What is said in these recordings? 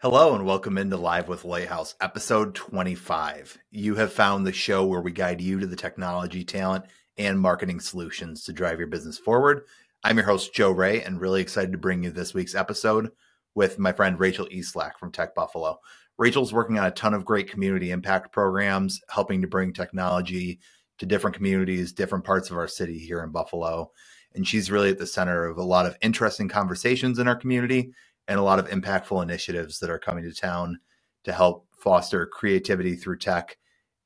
Hello and welcome into Live with Lighthouse, episode 25. You have found the show where we guide you to the technology, talent, and marketing solutions to drive your business forward. I'm your host, Joe Ray, and really excited to bring you this week's episode with my friend Rachel Eastlack from Tech Buffalo. Rachel's working on a ton of great community impact programs, helping to bring technology to different communities, different parts of our city here in Buffalo. And she's really at the center of a lot of interesting conversations in our community and a lot of impactful initiatives that are coming to town to help foster creativity through tech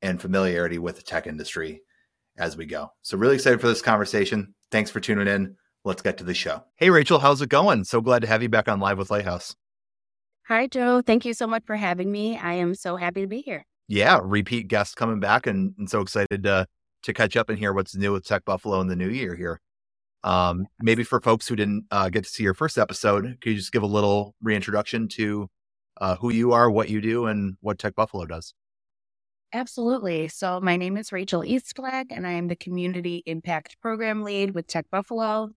and familiarity with the tech industry as we go. So, really excited for this conversation. Thanks for tuning in. Let's get to the show. Hey, Rachel, how's it going? So glad to have you back on Live with Lighthouse. Hi, Joe. Thank you so much for having me. I am so happy to be here. Yeah, repeat guest coming back and, and so excited to, to catch up and hear what's new with Tech Buffalo in the new year here. Um, maybe for folks who didn't uh, get to see your first episode, could you just give a little reintroduction to uh, who you are, what you do, and what Tech Buffalo does? Absolutely. So, my name is Rachel Eastlack, and I am the Community Impact Program Lead with Tech Buffalo.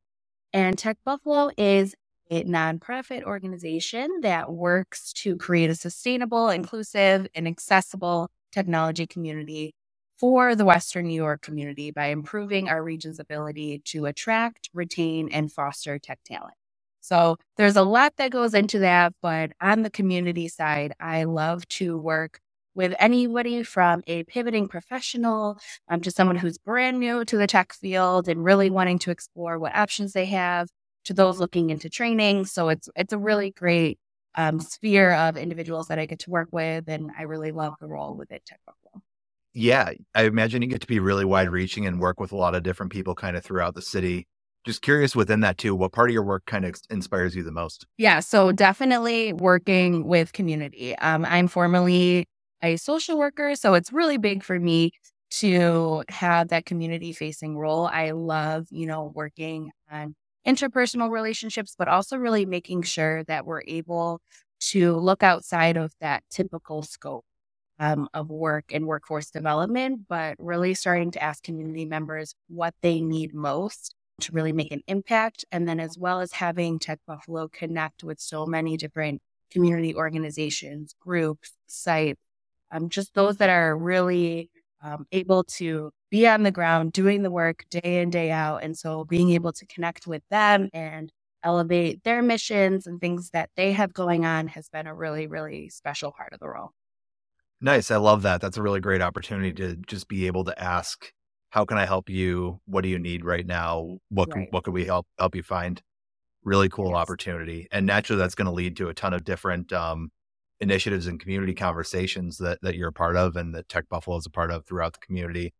And Tech Buffalo is a nonprofit organization that works to create a sustainable, inclusive, and accessible technology community for the Western New York community by improving our region's ability to attract, retain, and foster tech talent. So there's a lot that goes into that, but on the community side, I love to work with anybody from a pivoting professional um, to someone who's brand new to the tech field and really wanting to explore what options they have to those looking into training. So it's it's a really great um, sphere of individuals that I get to work with, and I really love the role with it. Yeah, I imagine you get to be really wide reaching and work with a lot of different people kind of throughout the city. Just curious within that too, what part of your work kind of inspires you the most? Yeah, so definitely working with community. Um, I'm formerly a social worker, so it's really big for me to have that community facing role. I love, you know, working on interpersonal relationships, but also really making sure that we're able to look outside of that typical scope um, of work and workforce development, but really starting to ask community members what they need most to really make an impact. And then, as well as having Tech Buffalo connect with so many different community organizations, groups, sites, um, just those that are really um, able to be on the ground doing the work day in, day out. And so being able to connect with them and elevate their missions and things that they have going on has been a really, really special part of the role. Nice. I love that. That's a really great opportunity to just be able to ask, how can I help you? What do you need right now? What can, right. what can we help help you find? Really cool yes. opportunity. And naturally that's going to lead to a ton of different um, initiatives and community conversations that that you're a part of and that Tech Buffalo is a part of throughout the community.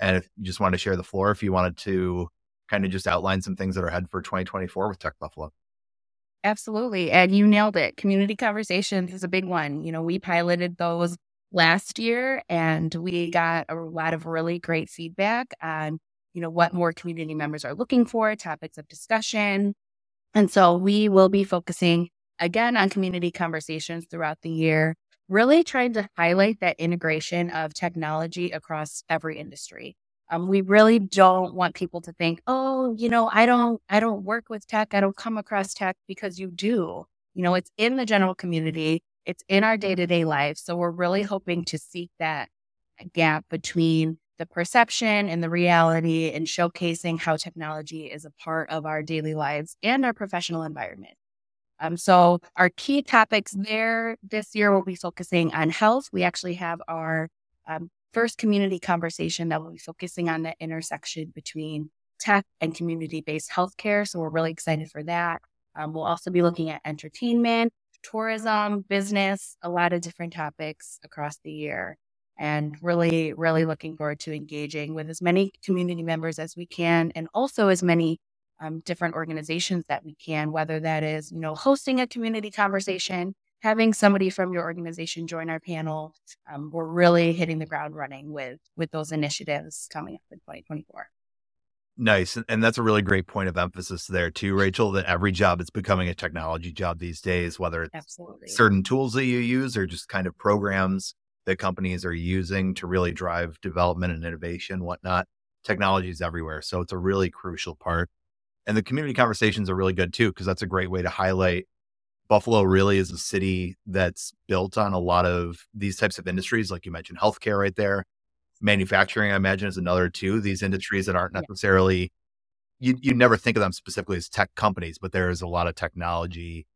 And if you just want to share the floor, if you wanted to kind of just outline some things that are ahead for 2024 with Tech Buffalo. Absolutely. And you nailed it. Community conversations is a big one. You know, we piloted those last year and we got a lot of really great feedback on you know what more community members are looking for topics of discussion. And so we will be focusing again on community conversations throughout the year really trying to highlight that integration of technology across every industry. Um, we really don't want people to think oh you know i don't i don't work with tech i don't come across tech because you do. You know it's in the general community it's in our day to day life. So we're really hoping to seek that gap between the perception and the reality and showcasing how technology is a part of our daily lives and our professional environment. Um, so our key topics there this year will be focusing on health. We actually have our um, first community conversation that will be focusing on the intersection between tech and community-based healthcare. So we're really excited for that. Um, we'll also be looking at entertainment tourism, business, a lot of different topics across the year. And really, really looking forward to engaging with as many community members as we can, and also as many um, different organizations that we can, whether that is, you know, hosting a community conversation, having somebody from your organization join our panel. Um, we're really hitting the ground running with with those initiatives coming up in 2024. Nice. And that's a really great point of emphasis there too, Rachel, that every job is becoming a technology job these days, whether it's Absolutely. certain tools that you use or just kind of programs that companies are using to really drive development and innovation, whatnot. Technology is everywhere. So it's a really crucial part. And the community conversations are really good too, because that's a great way to highlight Buffalo really is a city that's built on a lot of these types of industries, like you mentioned, healthcare right there. Manufacturing, I imagine, is another two. These industries that aren't necessarily you you never think of them specifically as tech companies, but there is a lot of technology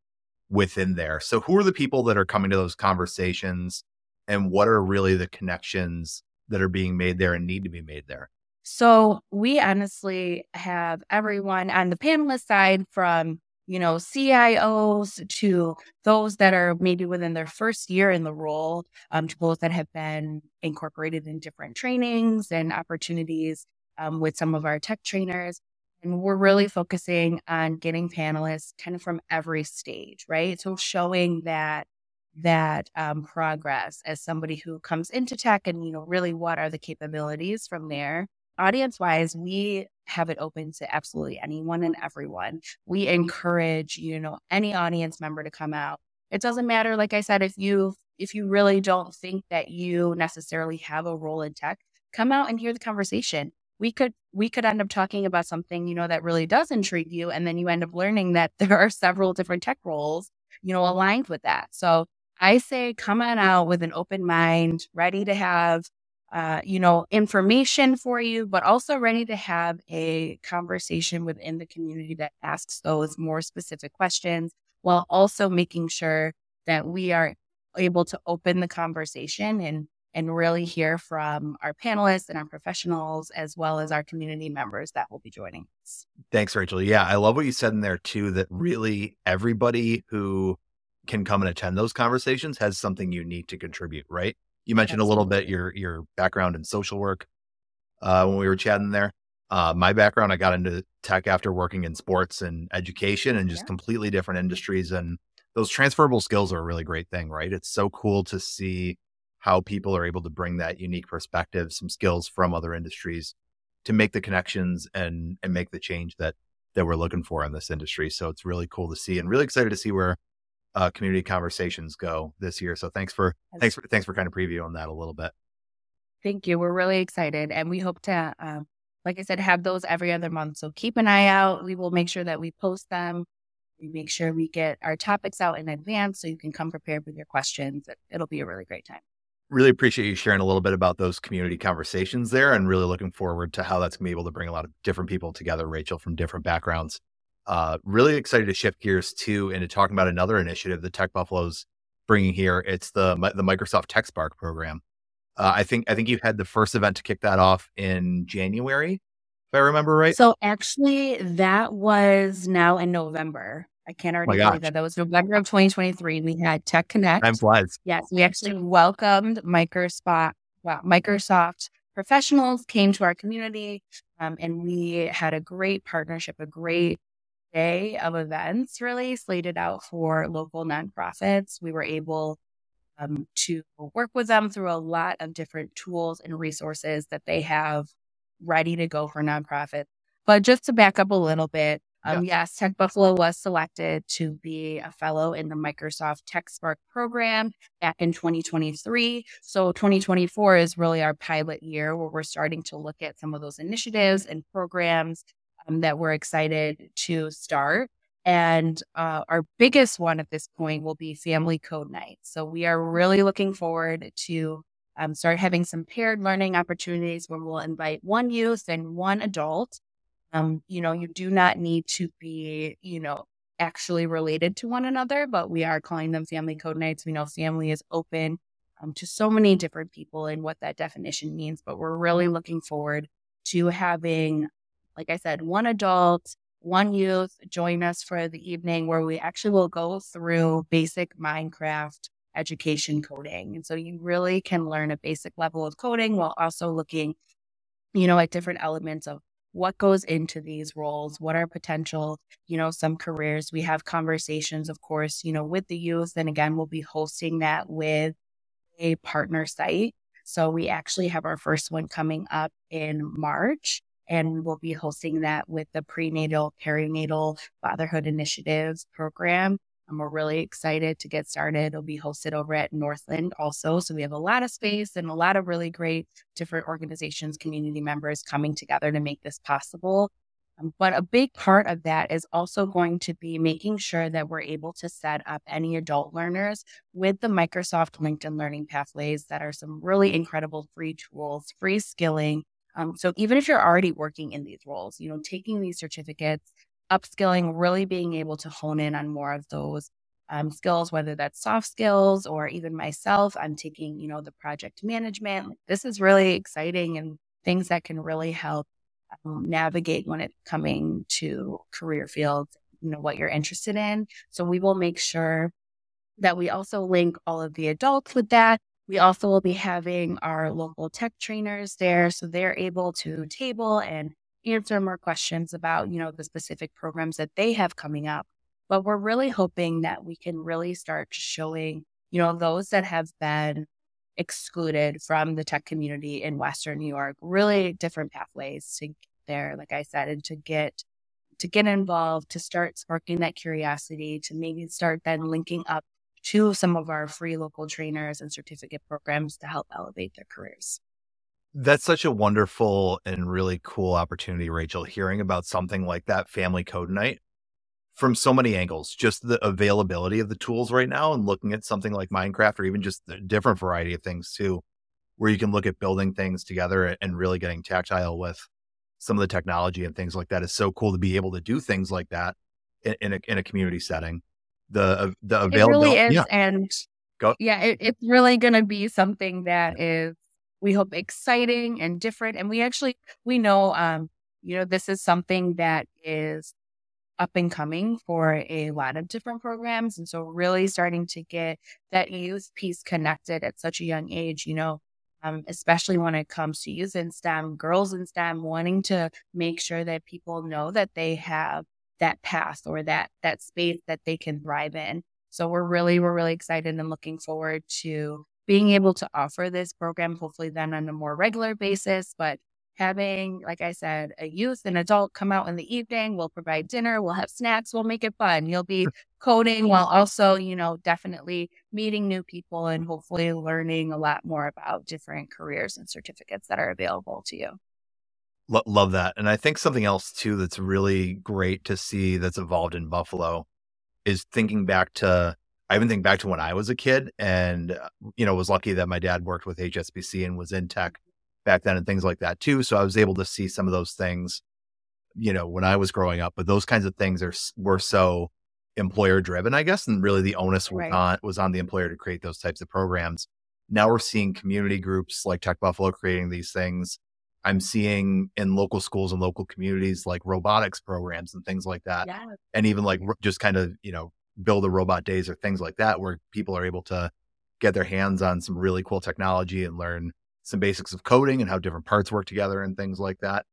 within there. So who are the people that are coming to those conversations and what are really the connections that are being made there and need to be made there? So we honestly have everyone on the panelist side from you know, CIOs to those that are maybe within their first year in the role, um, to those that have been incorporated in different trainings and opportunities um, with some of our tech trainers. And we're really focusing on getting panelists kind of from every stage, right? So showing that that um, progress as somebody who comes into tech and you know really what are the capabilities from there audience wise we have it open to absolutely anyone and everyone. We encourage you know any audience member to come out. It doesn't matter like i said if you if you really don't think that you necessarily have a role in tech come out and hear the conversation. We could we could end up talking about something you know that really does intrigue you and then you end up learning that there are several different tech roles you know aligned with that. So i say come on out with an open mind ready to have uh, you know information for you but also ready to have a conversation within the community that asks those more specific questions while also making sure that we are able to open the conversation and and really hear from our panelists and our professionals, as well as our community members that will be joining us. Thanks, Rachel. Yeah, I love what you said in there too, that really everybody who can come and attend those conversations has something unique to contribute, right? You mentioned Absolutely. a little bit your your background in social work uh, when we were chatting there. Uh, my background, I got into tech after working in sports and education and just yeah. completely different industries. And those transferable skills are a really great thing, right? It's so cool to see how people are able to bring that unique perspective, some skills from other industries to make the connections and and make the change that that we're looking for in this industry. So it's really cool to see and really excited to see where uh, community conversations go this year. So thanks for thanks for thanks for kind of previewing that a little bit. Thank you. We're really excited, and we hope to, um, like I said, have those every other month. So keep an eye out. We will make sure that we post them. We make sure we get our topics out in advance so you can come prepared with your questions. It'll be a really great time really appreciate you sharing a little bit about those community conversations there and really looking forward to how that's going to be able to bring a lot of different people together, Rachel, from different backgrounds. Uh, really excited to shift gears to into talking about another initiative that Tech Buffalo's bringing here. It's the the Microsoft Tech Spark program. Uh, I think I think you had the first event to kick that off in January, if I remember right. So actually, that was now in November. I can't already oh believe that. That was November of 2023. We had Tech Connect. Time flies. Yes, we actually welcomed Microsoft. Wow, Microsoft professionals came to our community, um, and we had a great partnership, a great day of events, really slated out for local nonprofits. We were able um, to work with them through a lot of different tools and resources that they have ready to go for nonprofits. But just to back up a little bit, um, yeah. Yes, Tech Buffalo was selected to be a fellow in the Microsoft Tech Spark program back in 2023. So 2024 is really our pilot year where we're starting to look at some of those initiatives and programs um, that we're excited to start. And uh, our biggest one at this point will be Family Code Night. So we are really looking forward to um, start having some paired learning opportunities where we'll invite one youth and one adult um, you know, you do not need to be, you know, actually related to one another, but we are calling them family code nights. We know family is open um, to so many different people and what that definition means, but we're really looking forward to having, like I said, one adult, one youth join us for the evening where we actually will go through basic Minecraft education coding. And so you really can learn a basic level of coding while also looking, you know, at different elements of what goes into these roles what are potential you know some careers. We have conversations of course you know with the youth and again we'll be hosting that with a partner site. So we actually have our first one coming up in march and we will be hosting that with the prenatal perinatal fatherhood initiatives program and we're really excited to get started. It'll be hosted over at Northland also. So we have a lot of space and a lot of really great different organizations, community members coming together to make this possible. Um, but a big part of that is also going to be making sure that we're able to set up any adult learners with the Microsoft LinkedIn Learning Pathways that are some really incredible free tools, free skilling. Um, so even if you're already working in these roles, you know, taking these certificates, upskilling, really being able to hone in on more of those um, skills, whether that's soft skills or even myself, I'm taking, you know, the project management. This is really exciting and things that can really help um, navigate when it's coming to career fields, you know, what you're interested in. So we will make sure that we also link all of the adults with that. We also will be having our local tech trainers there. So they're able to table and answer more questions about, you know, the specific programs that they have coming up. But we're really hoping that we can really start showing, you know, those that have been excluded from the tech community in Western New York, really different pathways to get there, like I said, and to get to get involved, to start sparking that curiosity, to maybe start then linking up to some of our free local trainers and certificate programs to help elevate their careers. That's such a wonderful and really cool opportunity, Rachel, hearing about something like that family code night from so many angles, just the availability of the tools right now and looking at something like Minecraft or even just a different variety of things too, where you can look at building things together and really getting tactile with some of the technology and things like that is so cool to be able to do things like that in, in a, in a community setting. The, the availability. It really is. Yeah. And Go. yeah, it, it's really going to be something that is, we hope exciting and different. And we actually, we know, um, you know, this is something that is up and coming for a lot of different programs. And so, really starting to get that youth piece connected at such a young age, you know, um, especially when it comes to youth in STEM, girls in STEM, wanting to make sure that people know that they have that path or that that space that they can thrive in. So we're really we're really excited and looking forward to being able to offer this program hopefully then on a more regular basis, but having, like I said, a youth and adult come out in the evening. We'll provide dinner, we'll have snacks, we'll make it fun. You'll be coding while also, you know, definitely meeting new people and hopefully learning a lot more about different careers and certificates that are available to you. Love that. And I think something else too that's really great to see that's evolved in Buffalo is thinking back to I even think back to when I was a kid and uh, you know was lucky that my dad worked with HSBC and was in tech back then and things like that too. So I was able to see some of those things, you know, when I was growing up. But those kinds of things are were so employer driven, I guess, and really the onus was right. on was on the employer to create those types of programs. Now we're seeing community groups like Tech Buffalo creating these things. I'm seeing in local schools and local communities like robotics programs and things like that. Yeah. And even like just kind of, you know, build a robot days or things like that where people are able to get their hands on some really cool technology and learn some basics of coding and how different parts work together and things like that.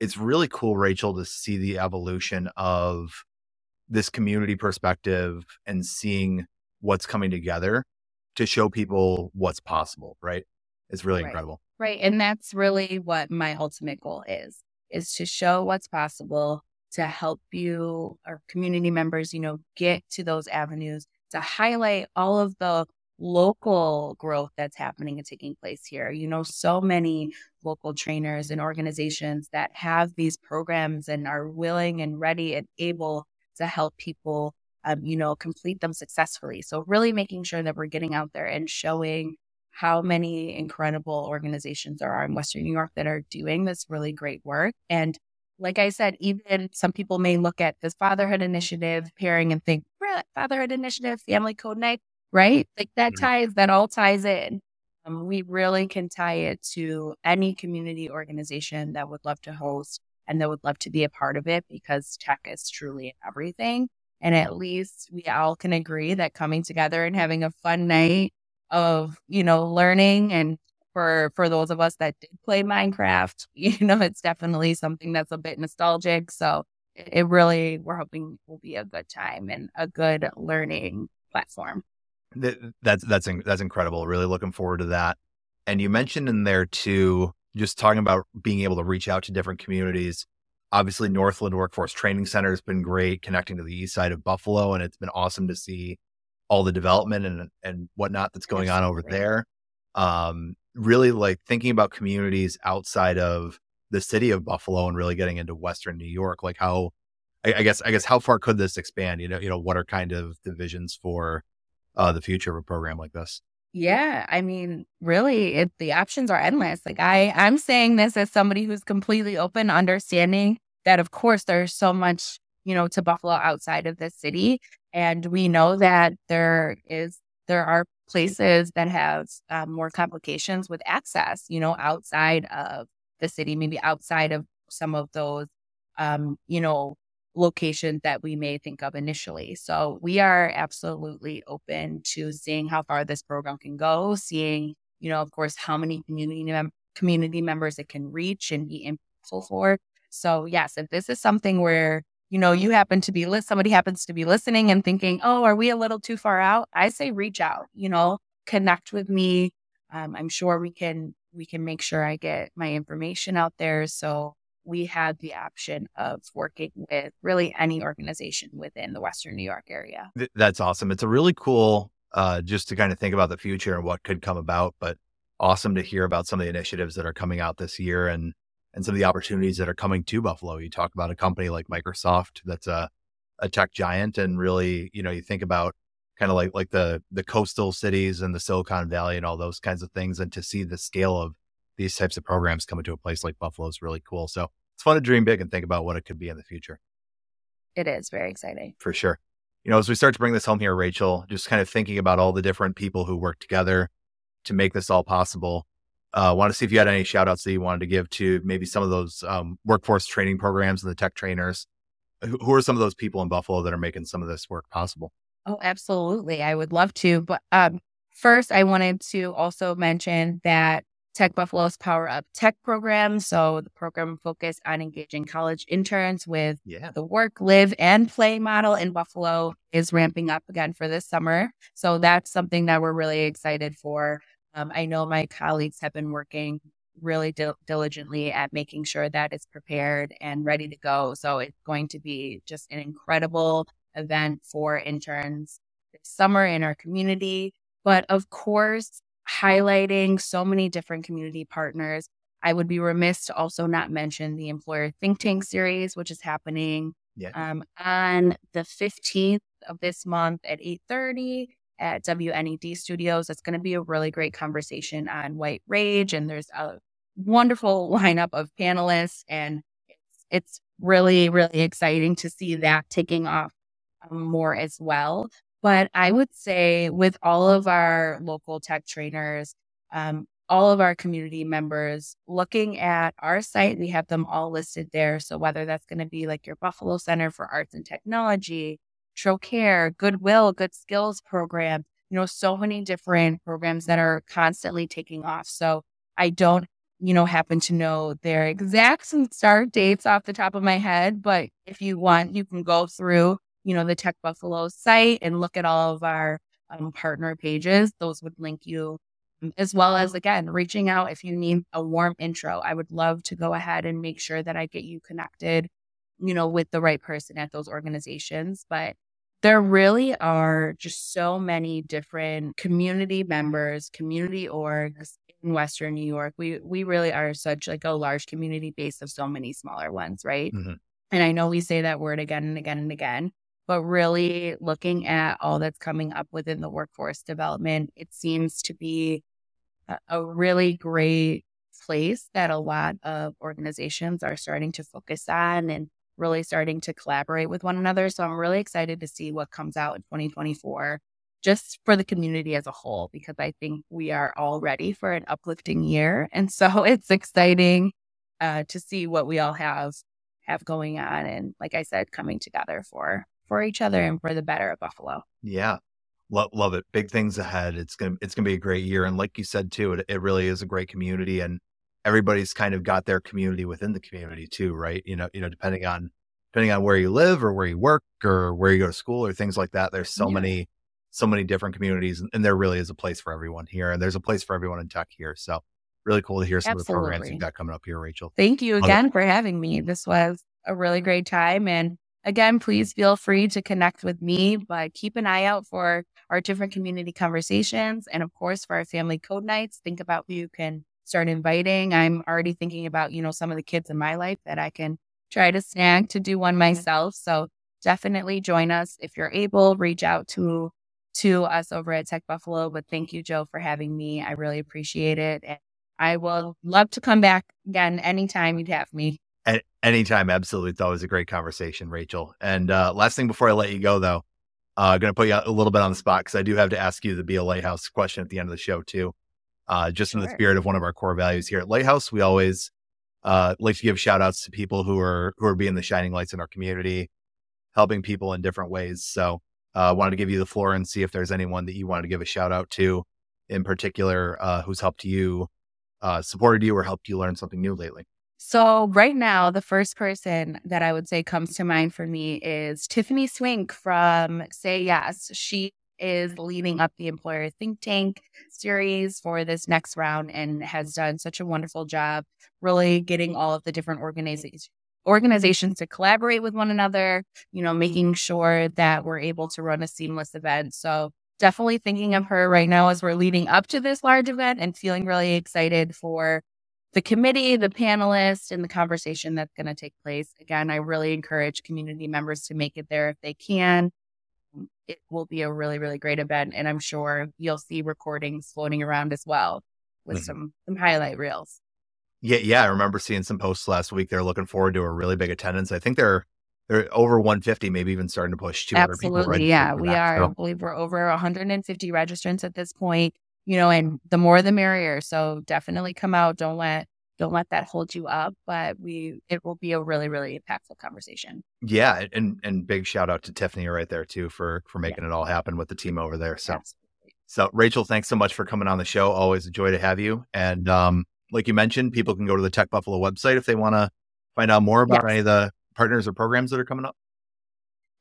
It's really cool, Rachel, to see the evolution of this community perspective and seeing what's coming together to show people what's possible, right? It's really right. incredible. Right. And that's really what my ultimate goal is, is to show what's possible, to help you or community members, you know, get to those avenues, to highlight all of the local growth that's happening and taking place here. You know, so many local trainers and organizations that have these programs and are willing and ready and able to help people, um, you know, complete them successfully. So, really making sure that we're getting out there and showing how many incredible organizations there are in Western New York that are doing this really great work. And like I said, even some people may look at this fatherhood initiative pairing and think, fatherhood initiative, family code night right? Like that mm-hmm. ties, that all ties in. Um, we really can tie it to any community organization that would love to host and that would love to be a part of it because tech is truly everything. And at least we all can agree that coming together and having a fun night of, you know, learning and for for those of us that did play Minecraft, you know, it's definitely something that's a bit nostalgic. So it really we're hoping will be a good time and a good learning platform. That's that's that's incredible. Really looking forward to that. And you mentioned in there too, just talking about being able to reach out to different communities. Obviously, Northland Workforce Training Center has been great connecting to the east side of Buffalo, and it's been awesome to see all the development and and whatnot that's going on over there. Um, really like thinking about communities outside of the city of Buffalo and really getting into Western New York? Like how, I, I guess, I guess, how far could this expand? You know, you know, what are kind of the visions for uh, the future of a program like this? Yeah, I mean, really, it, the options are endless. Like I, I'm saying this as somebody who's completely open, understanding that, of course, there's so much, you know, to Buffalo outside of the city, and we know that there is there are places that have um, more complications with access. You know, outside of the city, maybe outside of some of those, um, you know, locations that we may think of initially. So we are absolutely open to seeing how far this program can go, seeing, you know, of course, how many community mem- community members it can reach and be impactful for. So yes, if this is something where you know you happen to be li- somebody happens to be listening and thinking, oh, are we a little too far out? I say reach out. You know, connect with me. Um, I'm sure we can we can make sure I get my information out there. So we had the option of working with really any organization within the Western New York area. That's awesome. It's a really cool, uh, just to kind of think about the future and what could come about, but awesome to hear about some of the initiatives that are coming out this year and and some of the opportunities that are coming to Buffalo. You talk about a company like Microsoft that's a a tech giant, and really, you know, you think about kind of like like the the coastal cities and the Silicon Valley and all those kinds of things, and to see the scale of these types of programs coming to a place like Buffalo is really cool. So it's fun to dream big and think about what it could be in the future. It is very exciting. For sure. You know, as we start to bring this home here, Rachel, just kind of thinking about all the different people who work together to make this all possible. Uh, want to see if you had any shout outs that you wanted to give to maybe some of those um, workforce training programs and the tech trainers. Who are some of those people in Buffalo that are making some of this work possible? Oh, absolutely. I would love to. But um, first, I wanted to also mention that Tech Buffalo's Power Up Tech program. So the program focused on engaging college interns with yeah. the work, live, and play model in Buffalo is ramping up again for this summer. So that's something that we're really excited for. Um, I know my colleagues have been working really dil- diligently at making sure that it's prepared and ready to go. So it's going to be just an incredible event for interns this summer in our community. But of course, highlighting so many different community partners. I would be remiss to also not mention the Employer Think Tank series, which is happening yeah. um, on the 15th of this month at 8.30 at WNED Studios. It's going to be a really great conversation on white rage, and there's a wonderful lineup of panelists, and it's, it's really, really exciting to see that taking off um, more as well. But I would say with all of our local tech trainers, um, all of our community members looking at our site, we have them all listed there. So whether that's going to be like your Buffalo Center for Arts and Technology, Trocaire, Goodwill, Good Skills program, you know, so many different programs that are constantly taking off. So I don't, you know, happen to know their exact start dates off the top of my head, but if you want, you can go through you know, the Tech Buffalo site and look at all of our um, partner pages. Those would link you, um, as well as, again, reaching out if you need a warm intro. I would love to go ahead and make sure that I get you connected, you know, with the right person at those organizations. But there really are just so many different community members, community orgs in Western New York. We we really are such like a large community base of so many smaller ones, right? Mm-hmm. And I know we say that word again and again and again, but really looking at all that's coming up within the workforce development, it seems to be a, a really great place that a lot of organizations are starting to focus on and really starting to collaborate with one another. So I'm really excited to see what comes out in 2024 just for the community as a whole, because I think we are all ready for an uplifting year. And so it's exciting uh, to see what we all have have going on and like I said, coming together for for each other and for the better of Buffalo. Yeah. Love, love it. Big things ahead. It's to, it's to be a great year. And like you said, too, it, it really is a great community and everybody's kind of got their community within the community too, right? You know, you know, depending on, depending on where you live or where you work or where you go to school or things like that, there's so yeah. many, so many different communities and, and, there really is a place for everyone here. And there's a place for everyone in tech here. So really cool to hear some Absolutely. of the programs you've got coming up here, Rachel. Thank you again for having me. This was a really great time and Again, please feel free to connect with me, but keep an eye out for our different community conversations. And of course, for our family code nights, think about who you can start inviting. I'm already thinking about, you know, some of the kids in my life that I can try to snag to do one myself. So definitely join us if you're able, reach out to to us over at Tech Buffalo. But thank you, Joe, for having me. I really appreciate it. And I will love to come back again anytime you'd have me. At anytime, absolutely. It's always a great conversation, Rachel. And uh, last thing before I let you go, though, I'm uh, going to put you a little bit on the spot because I do have to ask you the Be a Lighthouse question at the end of the show, too. Uh, just sure. in the spirit of one of our core values here at Lighthouse, we always uh, like to give shout outs to people who are who are being the shining lights in our community, helping people in different ways. So I uh, wanted to give you the floor and see if there's anyone that you wanted to give a shout out to in particular uh, who's helped you, uh, supported you, or helped you learn something new lately. So, right now, the first person that I would say comes to mind for me is Tiffany Swink from Say Yes. She is leading up the employer think tank series for this next round and has done such a wonderful job really getting all of the different organizations organizations to collaborate with one another, you know, making sure that we're able to run a seamless event. So definitely thinking of her right now as we're leading up to this large event and feeling really excited for the committee, the panelists, and the conversation that's going to take place. Again, I really encourage community members to make it there if they can. It will be a really, really great event. And I'm sure you'll see recordings floating around as well with mm-hmm. some, some highlight reels. Yeah, yeah, I remember seeing some posts last week. They're looking forward to a really big attendance. I think they're they're over 150, maybe even starting to push 200 Absolutely, people. yeah, we that, are. So. I believe we're over 150 registrants at this point. You know, and the more the merrier. So definitely come out. Don't let don't let that hold you up. But we it will be a really really impactful conversation. Yeah, and and big shout out to Tiffany right there too for for making yeah. it all happen with the team over there. So. Absolutely. So Rachel, thanks so much for coming on the show. Always a joy to have you. And um, like you mentioned, people can go to the Tech Buffalo website if they want to find out more about yes. any of the partners or programs that are coming up.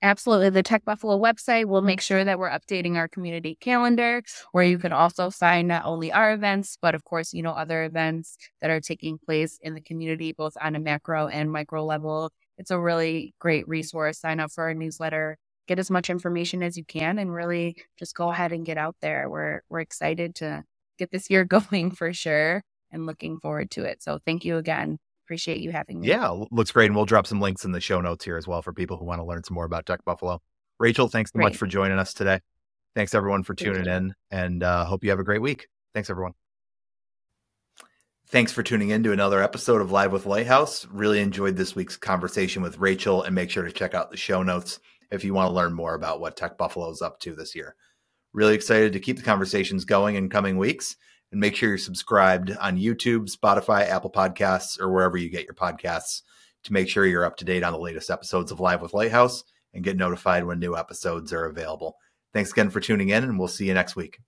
Absolutely. The Tech Buffalo website will make sure that we're updating our community calendar where you can also find not only our events, but of course, you know, other events that are taking place in the community, both on a macro and micro level. It's a really great resource. Sign up for our newsletter, get as much information as you can, and really just go ahead and get out there. We're we're excited to get this year going for sure and looking forward to it. So thank you again. Appreciate you having me. Yeah, looks great. And we'll drop some links in the show notes here as well for people who want to learn some more about Tech Buffalo. Rachel, thanks so great. much for joining us today. Thanks everyone for tuning in and uh, hope you have a great week. Thanks everyone. Thanks for tuning in to another episode of Live with Lighthouse. Really enjoyed this week's conversation with Rachel and make sure to check out the show notes if you want to learn more about what Tech Buffalo is up to this year. Really excited to keep the conversations going in coming weeks and make sure you're subscribed on YouTube, Spotify, Apple Podcasts, or wherever you get your podcasts to make sure you're up to date on the latest episodes of Live with Lighthouse and get notified when new episodes are available. Thanks again for tuning in, and we'll see you next week.